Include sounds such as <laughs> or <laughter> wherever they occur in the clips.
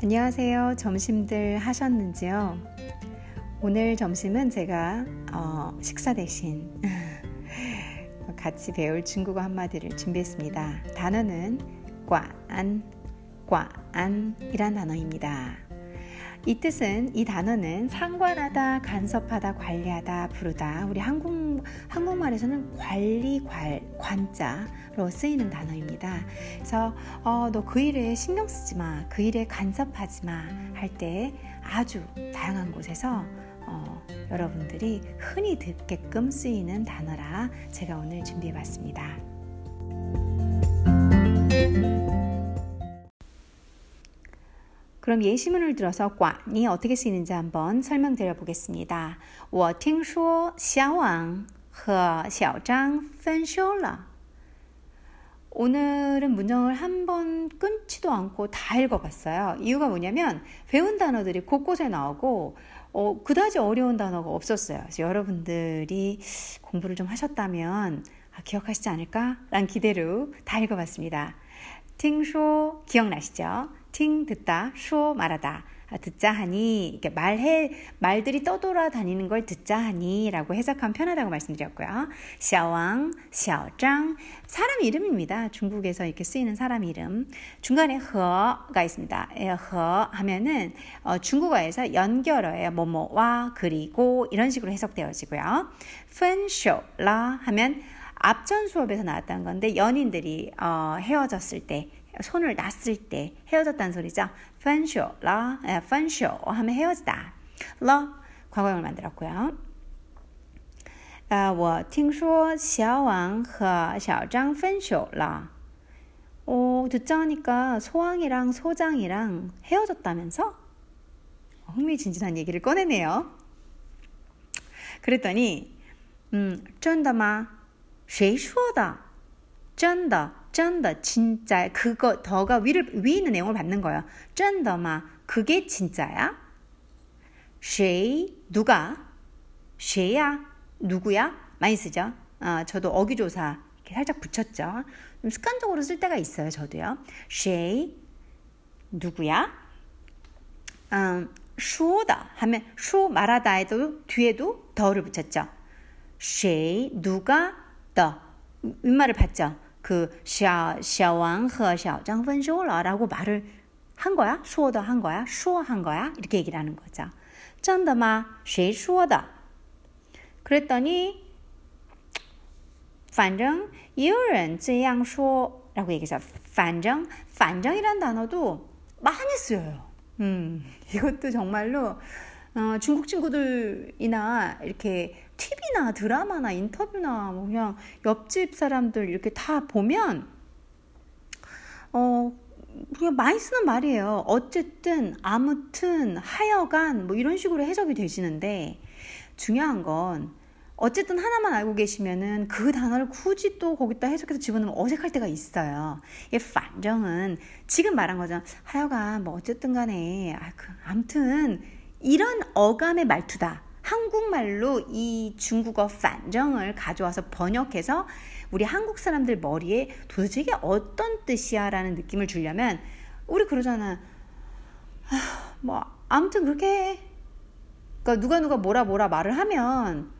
안녕하세요. 점심들 하셨는지요? 오늘 점심은 제가 어, 식사 대신 <laughs> 같이 배울 중국어 한마디를 준비했습니다. 단어는 꽈안, 꽈안이란 단어입니다. 이 뜻은 이 단어는 상관하다, 간섭하다, 관리하다, 부르다. 우리 한국 한국말에서는 관리 관 관자로 쓰이는 단어입니다. 그래서 어, 너 그 일에 신경 쓰지 마, 그 일에 간섭하지 마 할 때 아주 다양한 곳에서 어, 여러분들이 흔히 듣게끔 쓰이는 단어라 제가 오늘 준비해봤습니다. 그럼 예시문을 들어서 꽌이 어떻게 쓰이는지 한번 설명드려 보겠습니다. 我听说小王和小张分手了. 오늘은 문장을 한 번 끊지도 않고 다 읽어봤어요. 이유가 뭐냐면 배운 단어들이 곳곳에 나오고 어, 그다지 어려운 단어가 없었어요. 그래서 여러분들이 공부를 좀 하셨다면 아, 기억하시지 않을까? 라는 기대로 다 읽어봤습니다. 팅쇼 기억나시죠? 팅 듣다, 쇼 말하다. 아, 듣자 하니 이렇게 말해 말들이 떠돌아 다니는 걸 듣자 하니라고 해석하면 편하다고 말씀드렸고요. 샤왕, 샤오장 사람 이름입니다. 중국에서 이렇게 쓰이는 사람 이름. 중간에 허가 있습니다. 예, 허 하면은 어, 중국어에서 연결어예요. 뭐뭐와 그리고 이런 식으로 해석되어지고요. 펀쇼라 하면 앞전 수업에서 나왔던 건데 연인들이 어, 헤어졌을 때 손을 놨을 때 헤어졌다는 소리죠. 分手了, 分手 하면 헤어지다. 了 과거형을 만들었고요. 我听说小王和小张分手了. 어, 듣자니까 소왕이랑 소장이랑 헤어졌다면서? 흥미진진한 얘기를 꺼내네요. 그랬더니, 음, 真的吗?谁说的?真的. 쩐더 진짜 그거 더가 위를 위에 있는 내용을 받는 거예요. 真的吗 그게 진짜야? 谁 누가? 谁呀 누구야? 많이 쓰죠. 아, 저도 어기조사 이렇게 살짝 붙였죠. 좀 습관적으로 쓸 때가 있어요. 저도요. 谁 누구야? 음, 说的 하면 说 말하다에도 뒤에도 的를 붙였죠. 谁 누가 的 음, 윗말을 봤죠. 그 샤, 샤왕和小张分手了라고 말을 한 거야? 수어도 한 거야? 수어한 거야? 이렇게 얘기를 하는 거죠. 真的吗?谁说的? 그랬더니 反正也有人这样说라고 얘기해서 反正反正이란 단어도 많이 쓰여요. 음, 이것도 정말로 어, 중국 친구들이나 이렇게 TV나 드라마나 인터뷰나 뭐 그냥 옆집 사람들 이렇게 다 보면 어 그냥 많이 쓰는 말이에요. 어쨌든 아무튼 하여간 뭐 이런 식으로 해석이 되시는데 중요한 건 어쨌든 하나만 알고 계시면은 그 단어를 굳이 또 거기다 해석해서 집어넣으면 어색할 때가 있어요. 이 반정은 지금 말한 거죠. 하여간 뭐 어쨌든 간에 아, 그, 아무튼 이런 어감의 말투다. 한국말로 이 중국어 반정을 가져와서 번역해서 우리 한국 사람들 머리에 도대체 이게 어떤 뜻이야 라는 느낌을 주려면 우리 그러잖아. 아, 뭐 아무튼 그렇게 그러니까 누가 누가 뭐라 뭐라 말을 하면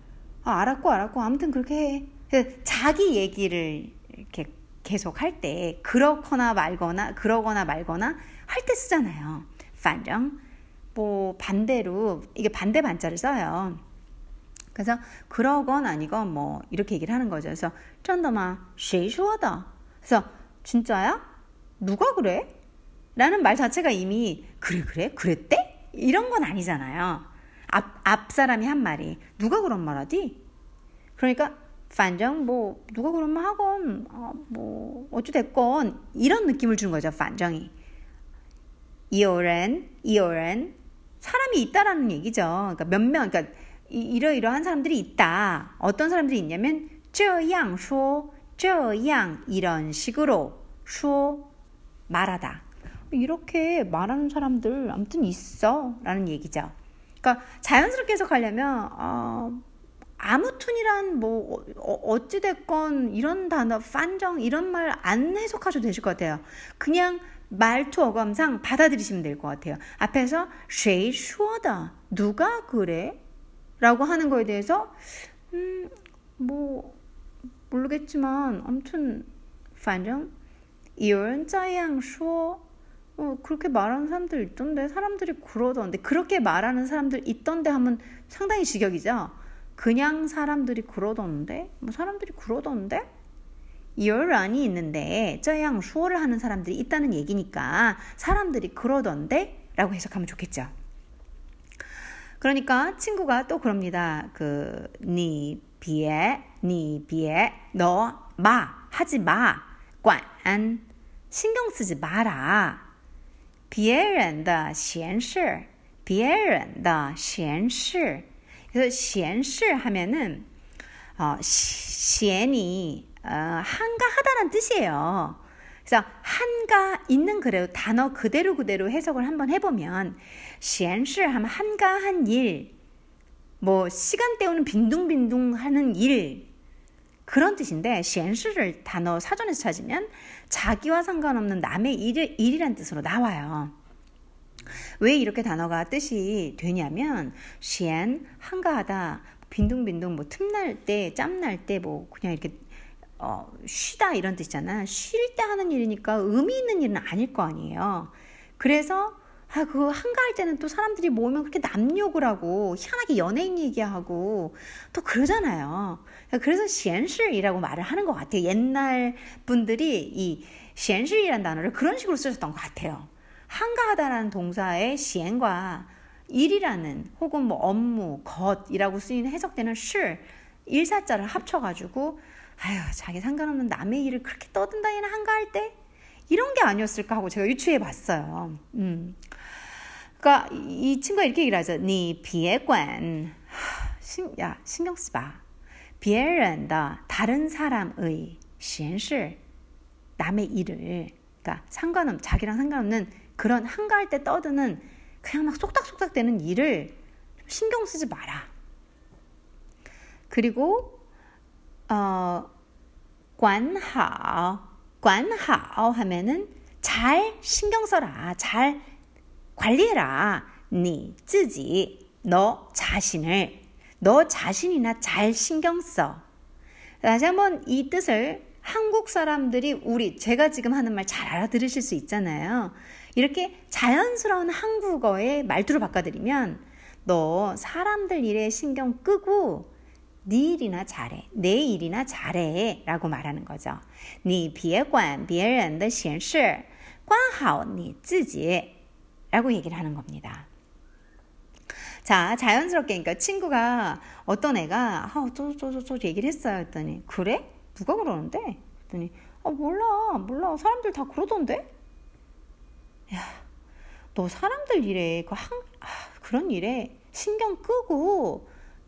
아, 알았고 알았고 아무튼 그렇게 해. 그 자기 얘기를 이렇게 계속 할 때 그렇거나 말거나 그러거나 말거나 할 때 쓰잖아요. 반정 뭐 반대로 이게 반대 반자를 써요. 그래서 그러건 아니건 뭐 이렇게 얘기를 하는 거죠. 그래서 쩐더마 쉐이쇼하다. 그래서 진짜야? 누가 그래? 라는 말 자체가 이미 그래 그래 그랬대? 이런 건 아니잖아요. 앞, 앞 사람이 한 말이 누가 그런 말 하디? 그러니까 반정 뭐 누가 그런 말 하건 어, 뭐 어찌 됐건 이런 느낌을 주는 거죠. 반정이. 이오렌 이오렌 사람이 있다라는 얘기죠. 그러니까 몇 명, 그러니까 이러이러한 사람들이 있다. 어떤 사람들이 있냐면 这样说,这样 이런 식으로 说 말하다. 이렇게 말하는 사람들 아무튼 있어라는 얘기죠. 그러니까 자연스럽게 해석하려면 어, 아무튼이란 뭐 어, 어찌됐건 이런 단어 판정 이런 말 안 해석하셔도 되실 것 같아요. 그냥 말투 어감상 받아들이시면 될 것 같아요. 앞에서 쉐이 슈어다 누가 그래? 라고 하는 거에 대해서 음 뭐 모르겠지만 아무튼 반정 이런 짜양 슈어 어, 그렇게 말하는 사람들 있던데 사람들이 그러던데 그렇게 말하는 사람들 있던데 하면 상당히 직역이죠. 그냥 사람들이 그러던데 뭐 사람들이 그러던데 열란이 있는데 这样说를 하는 사람들이 있다는 얘기니까 사람들이 그러던데 라고 해석하면 좋겠죠. 그러니까 친구가 또 그럽니다. 그, 니, 비에, 니, 비에, 너, 마, 하지 마. 관, 신경 쓰지 마라. 别人的闲事,别人的闲事. 그래서 闲事 하면은, 어, 闲이, 어, 어, 한가하다는 뜻이에요. 그래서 한가 있는 그대로 단어 그대로 그대로 해석을 한번 해보면 시엔시 하면 한가한 일, 뭐 시간 때우는 빈둥빈둥하는 일 그런 뜻인데 시엔시를 단어 사전에서 찾으면 자기와 상관없는 남의 일, 일이란 뜻으로 나와요. 왜 이렇게 단어가 뜻이 되냐면 시엔 한가하다 빈둥빈둥 뭐 틈날 때 짬날 때 뭐 그냥 이렇게 어, 쉬다 이런 뜻이잖아. 쉴 때 하는 일이니까 의미 있는 일은 아닐 거 아니에요. 그래서 아, 그 한가할 때는 또 사람들이 모으면 그렇게 남욕을 하고 희한하게 연예인 얘기하고 또 그러잖아요. 그래서 시엔실이라고 말을 하는 것 같아요. 옛날 분들이 이 시엔실이라는 단어를 그런 식으로 쓰셨던 것 같아요. 한가하다라는 동사의 시엔과 일이라는 혹은 뭐 업무, 것이라고 쓰이는 해석되는 실 일사자를 합쳐가지고 아유, 자기 상관없는 남의 일을 그렇게 떠든다 얘는 한가할 때? 이런 게 아니었을까 하고 제가 유추해 봤어요. 음. 그러니까 이 친구가 이렇게 얘기를 하죠. 你别管. 신, 야, 신경 쓰봐. 别人的 다른 사람의 闲事 남의 일을 그러니까 상관없 자기랑 상관없는 그런 한가할 때 떠드는 그냥 막 쏙닥쏙닥 되는 일을 신경 쓰지 마라. 그리고 어, 관하 관하 하면은 잘 신경 써라. 잘 관리해라. 네, 니, 自己,너 자신을 너 자신이나 잘 신경 써. 다시 한번 이 뜻을 한국 사람들이 우리 제가 지금 하는 말 잘 알아들으실 수 있잖아요. 이렇게 자연스러운 한국어의 말투로 바꿔드리면 너 사람들 일에 신경 끄고 네 일이나 잘해. 내 일이나 잘해. 라고 말하는 거죠. 你别管别人的闲事,管好你自己. 라고 얘기를 하는 겁니다. 자, 자연스럽게, 그러니까 친구가 어떤 애가, 아, 저, 저, 저, 저 얘기를 했어요. 했더니, 그래? 누가 그러는데? 했더니, 아, 몰라. 몰라. 사람들 다 그러던데? 야, 너 사람들 일에, 그 한, 아, 그런 일에 신경 끄고,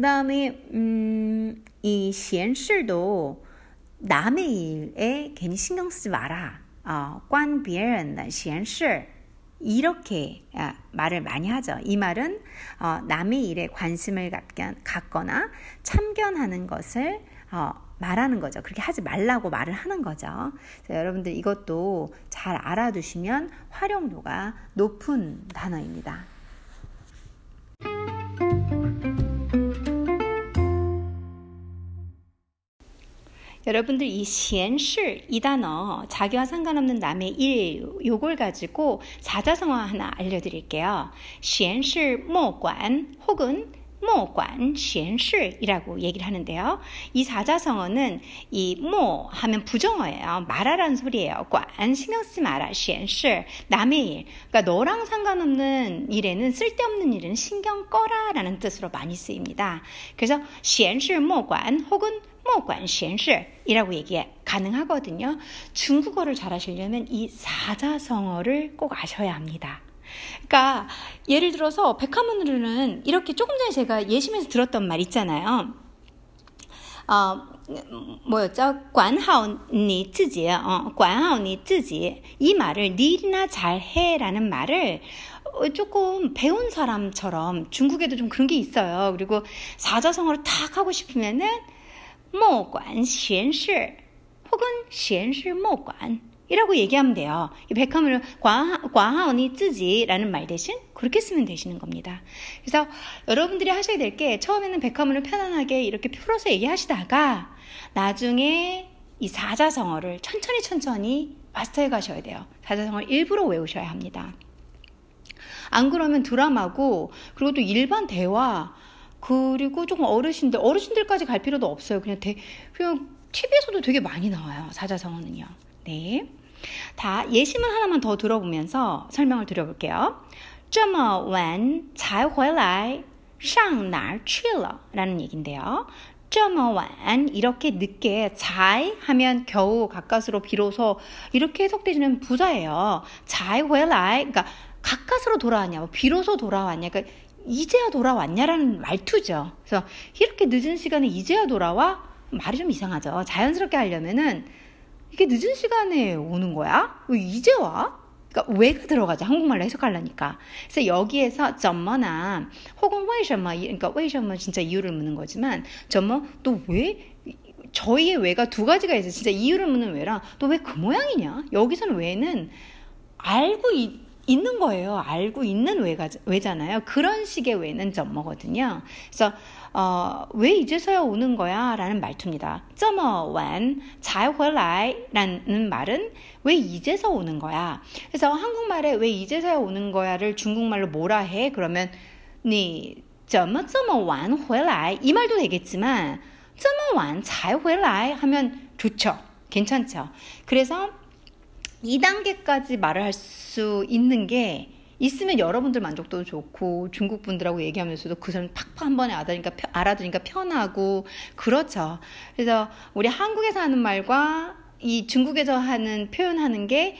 그 다음에 음, 이 시엔실도 남의 일에 괜히 신경 쓰지 마라. 어, 关别人的闲事 이렇게 아, 말을 많이 하죠. 이 말은 어, 남의 일에 관심을 갖거나 참견하는 것을 어, 말하는 거죠. 그렇게 하지 말라고 말을 하는 거죠. 여러분들 이것도 잘 알아두시면 활용도가 높은 단어입니다. 여러분들 이 시엔실 이 단어 자기와 상관없는 남의 일 요걸 가지고 자자성어 하나 알려드릴게요. 시엔실 모관 혹은 모관 시엔실이라고 얘기를 하는데요. 이 사자성어는 이 모 하면 부정어예요. 말하라는 소리예요. 관 신경 쓰지 마라. 시엔실 남의 일. 그러니까 너랑 상관없는 일에는 쓸데없는 일은 신경 꺼라라는 뜻으로 많이 쓰입니다. 그래서 시엔실 모관 혹은 모관 현실이라고 얘기해 가능하거든요. 중국어를 잘하시려면 이 사자성어를 꼭 아셔야 합니다. 그러니까 예를 들어서 백화문으로는 이렇게 조금 전에 제가 예심에서 들었던 말 있잖아요. 어, 뭐였죠? 관하오니 쯔지, 어, 관하오니 쯔지. 이 말을 니나 잘해라는 말을 어, 조금 배운 사람처럼 중국에도 좀 그런 게 있어요. 그리고 사자성어를 탁 하고 싶으면은 莫管闲事 혹은 闲事莫管 이라고 얘기하면 돼요. 이 백화문을 과하오니 쯔지라는 말 대신 그렇게 쓰면 되시는 겁니다. 그래서 여러분들이 하셔야 될 게 처음에는 백화문을 편안하게 이렇게 풀어서 얘기하시다가 나중에 이 사자성어를 천천히 천천히 마스터해 가셔야 돼요. 사자성어를 일부러 외우셔야 합니다. 안 그러면 드라마고 그리고 또 일반 대화 그리고 조금 어르신들 어르신들까지 갈 필요도 없어요. 그냥 대, 그냥 TV에서도 되게 많이 나와요. 사자성어는요. 네. 다 예시문 하나만 더 들어보면서 설명을 드려볼게요. 这么晚才回来上哪儿去了? 라는 얘기인데요. 这么晚 이렇게 늦게 才 하면 겨우 가까스로 비로소 이렇게 해석되지는 부사예요. 才回来 그러니까 가까스로 돌아왔냐, 뭐 비로소 돌아왔냐, 그러니까 이제야 돌아왔냐라는 말투죠. 그래서 이렇게 늦은 시간에 이제야 돌아와 말이 좀 이상하죠. 자연스럽게 하려면은 이게 늦은 시간에 오는 거야? 왜 이제 와? 그러니까 왜가 들어가죠. 한국말로 해석하려니까. 그래서 여기에서 점머나 혹은 왜셔머 그러니까 왜셔머 진짜 이유를 묻는 거지만 점머 또왜 저희의 왜가 두 가지가 있어요. 진짜 이유를 묻는 왜랑 또 왜 그 모양이냐? 여기서는 왜는 알고 있, 있는 거예요. 알고 있는 왜가, 왜잖아요. 그런 식의 왜는 점머거든요. 그래서 어, 왜 이제서야 오는 거야? 라는 말투입니다. 这么晚才回来 라는 말은 왜 이제서 오는 거야? 그래서 한국말에 왜 이제서야 오는 거야를 중국말로 뭐라 해? 그러면 你怎么这么晚回来? 이 말도 되겠지만 这么晚才回来 하면 좋죠. 괜찮죠. 그래서 2단계까지 말을 할 수 있는 게 있으면 여러분들 만족도도 좋고 중국 분들하고 얘기하면서도 그 사람 팍팍 한 번에 알아들으니까, 알아들으니까 편하고 그렇죠. 그래서 우리 한국에서 하는 말과 이 중국에서 하는 표현하는 게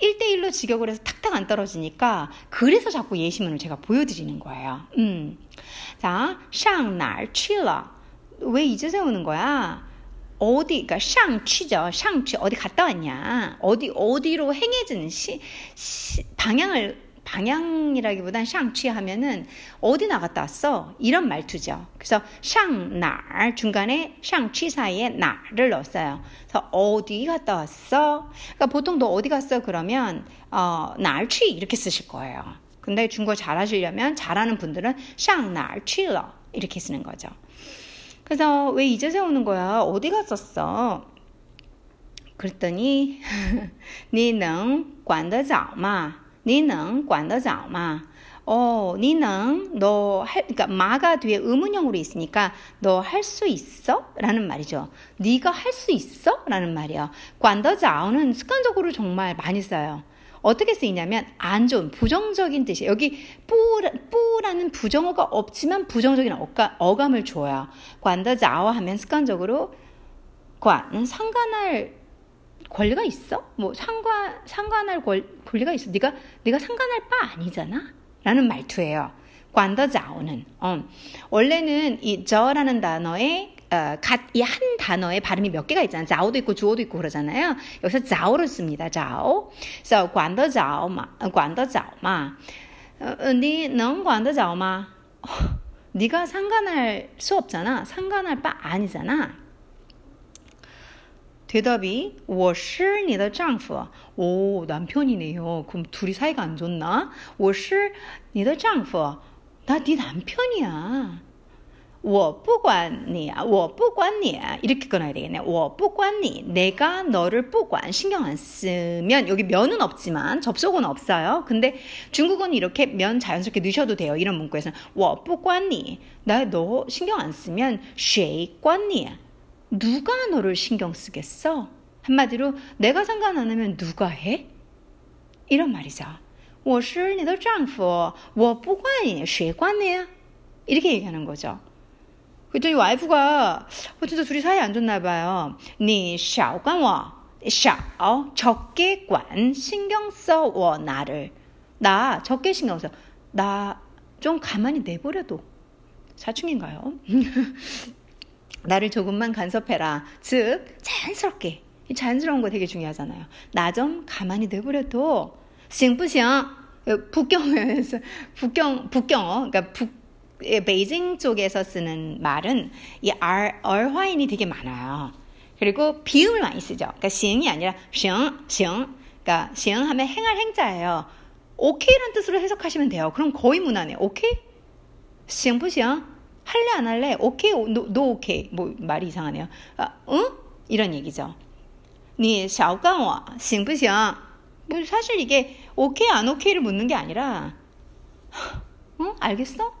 1대1로 직역을 해서 탁탁 안 떨어지니까 그래서 자꾸 예시문을 제가 보여드리는 거예요. 음. 자, 上哪儿去了?왜 이제 세우는 거야? 어디, 그러니까 샹취죠. 샹취 어디 갔다 왔냐? 어디 어디로 행해지는 시, 시 방향을 방향이라기보단 샹취 하면은 어디 나갔다 왔어? 이런 말투죠. 그래서 샹날 중간에 샹취 사이에 날을 넣었어요. 그래서 어디 갔다 왔어? 그러니까 보통 너 어디 갔어? 그러면 어, 날취 이렇게 쓰실 거예요. 근데 중국어 잘하시려면 잘하는 분들은 샹날 취러 이렇게 쓰는 거죠. 그래서 왜 이제 세우는 거야? 어디 갔었어? 그랬더니 <laughs> 你能管得着吗? 你能管得着吗? 어, 니는 너 할, 그러니까 마가 뒤에 의문형으로 있으니까 너 할 수 있어? 라는 말이죠. 네가 할 수 있어? 라는 말이에요. 관더자오는 습관적으로 정말 많이 써요. 어떻게 쓰이냐면 안 좋은 부정적인 뜻이에요. 여기 뿌, 뿌라는 부정어가 없지만 부정적인 어가, 어감을 줘요. 관더자오 하면 습관적으로 관은 상관할 권리가 있어? 뭐 상관 상관할 권, 권리가 있어? 네가 네가 상관할 바 아니잖아? 라는 말투예요. 관더자오는 어. 원래는 이 저라는 단어에 어, 이한 단어의 발음이 몇 개가 있잖아요. 자오도 있고 주어도 있고 그러잖아요. 여기서 자오를 씁니다. 자오. 그래서 관더자오마, 관더자오마. 어, 니能 관더자오마? 어, 네가 상관할 <laughs> 수 없잖아. 상관할 바 아니잖아. 대답이 我是你的丈夫. 오, 남편이네요. 그럼 둘이 사이가 안 좋나? 我是你的丈夫. 나네 남편이야. 我不管你,我不管你 이렇게 끊어야 되겠네. 我不管你 내가 너를 不管 신경 안 쓰면 여기 면은 없지만 접속은 없어요. 근데 중국어는 이렇게 면 자연스럽게 넣으셔도 돼요. 이런 문구에서는 我不管你나너 신경 안 쓰면 谁管你 누가 너를 신경 쓰겠어? 한마디로 내가 상관 안 하면 누가 해? 이런 말이죠. 我是你的丈夫,我不管你,谁管你? 이렇게 얘기하는 거죠. 그랬더니 와이프가 어, 진짜 둘이 사이 안 좋나 봐요. 你少管我,少 적게 관 신경 써워 나를. 나 적게 신경 써. 나 좀 가만히 내버려둬. 사춘인가요? <laughs> 나를 조금만 간섭해라. 즉 자연스럽게. 자연스러운 거 되게 중요하잖아요. 나 좀 가만히 내버려둬. 行不行? 북경에서 북경 북경어 그러니까 북 베이징 쪽에서 쓰는 말은 이 R, 儿化音이 되게 많아요. 그리고 비음을 많이 쓰죠. 그러니까 行이 아니라 行, 行. 그러니까 行 하면 행할 행자예요. 오케이란 뜻으로 해석하시면 돼요. 그럼 거의 무난해요. 오케이? 行, 不行? 할래, 안 할래? 오케이, no, no 오케이. 뭐, 말이 이상하네요. 아, 응? 이런 얘기죠. 你, 少管我, 行, 不行? 뭐, 사실 이게 오케이, 안 오케이를 묻는 게 아니라, 응? 알겠어?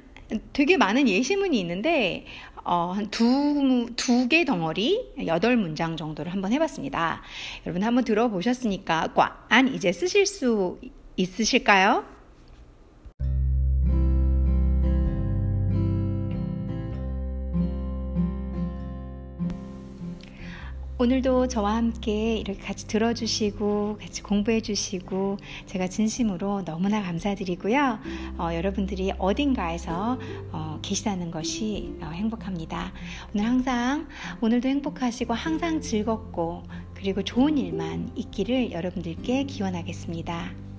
되게 많은 예시문이 있는데 어, 한 두, 두개 덩어리, 여덟 문장 정도를 한번 해봤습니다. 여러분 한번 들어보셨으니까 관 이제 쓰실 수 있으실까요? 오늘도 저와 함께 이렇게 같이 들어주시고 같이 공부해 주시고 제가 진심으로 너무나 감사드리고요. 어, 여러분들이 어딘가에서 어, 계시다는 것이 어, 행복합니다. 오늘 항상 오늘도 행복하시고 항상 즐겁고 그리고 좋은 일만 있기를 여러분들께 기원하겠습니다.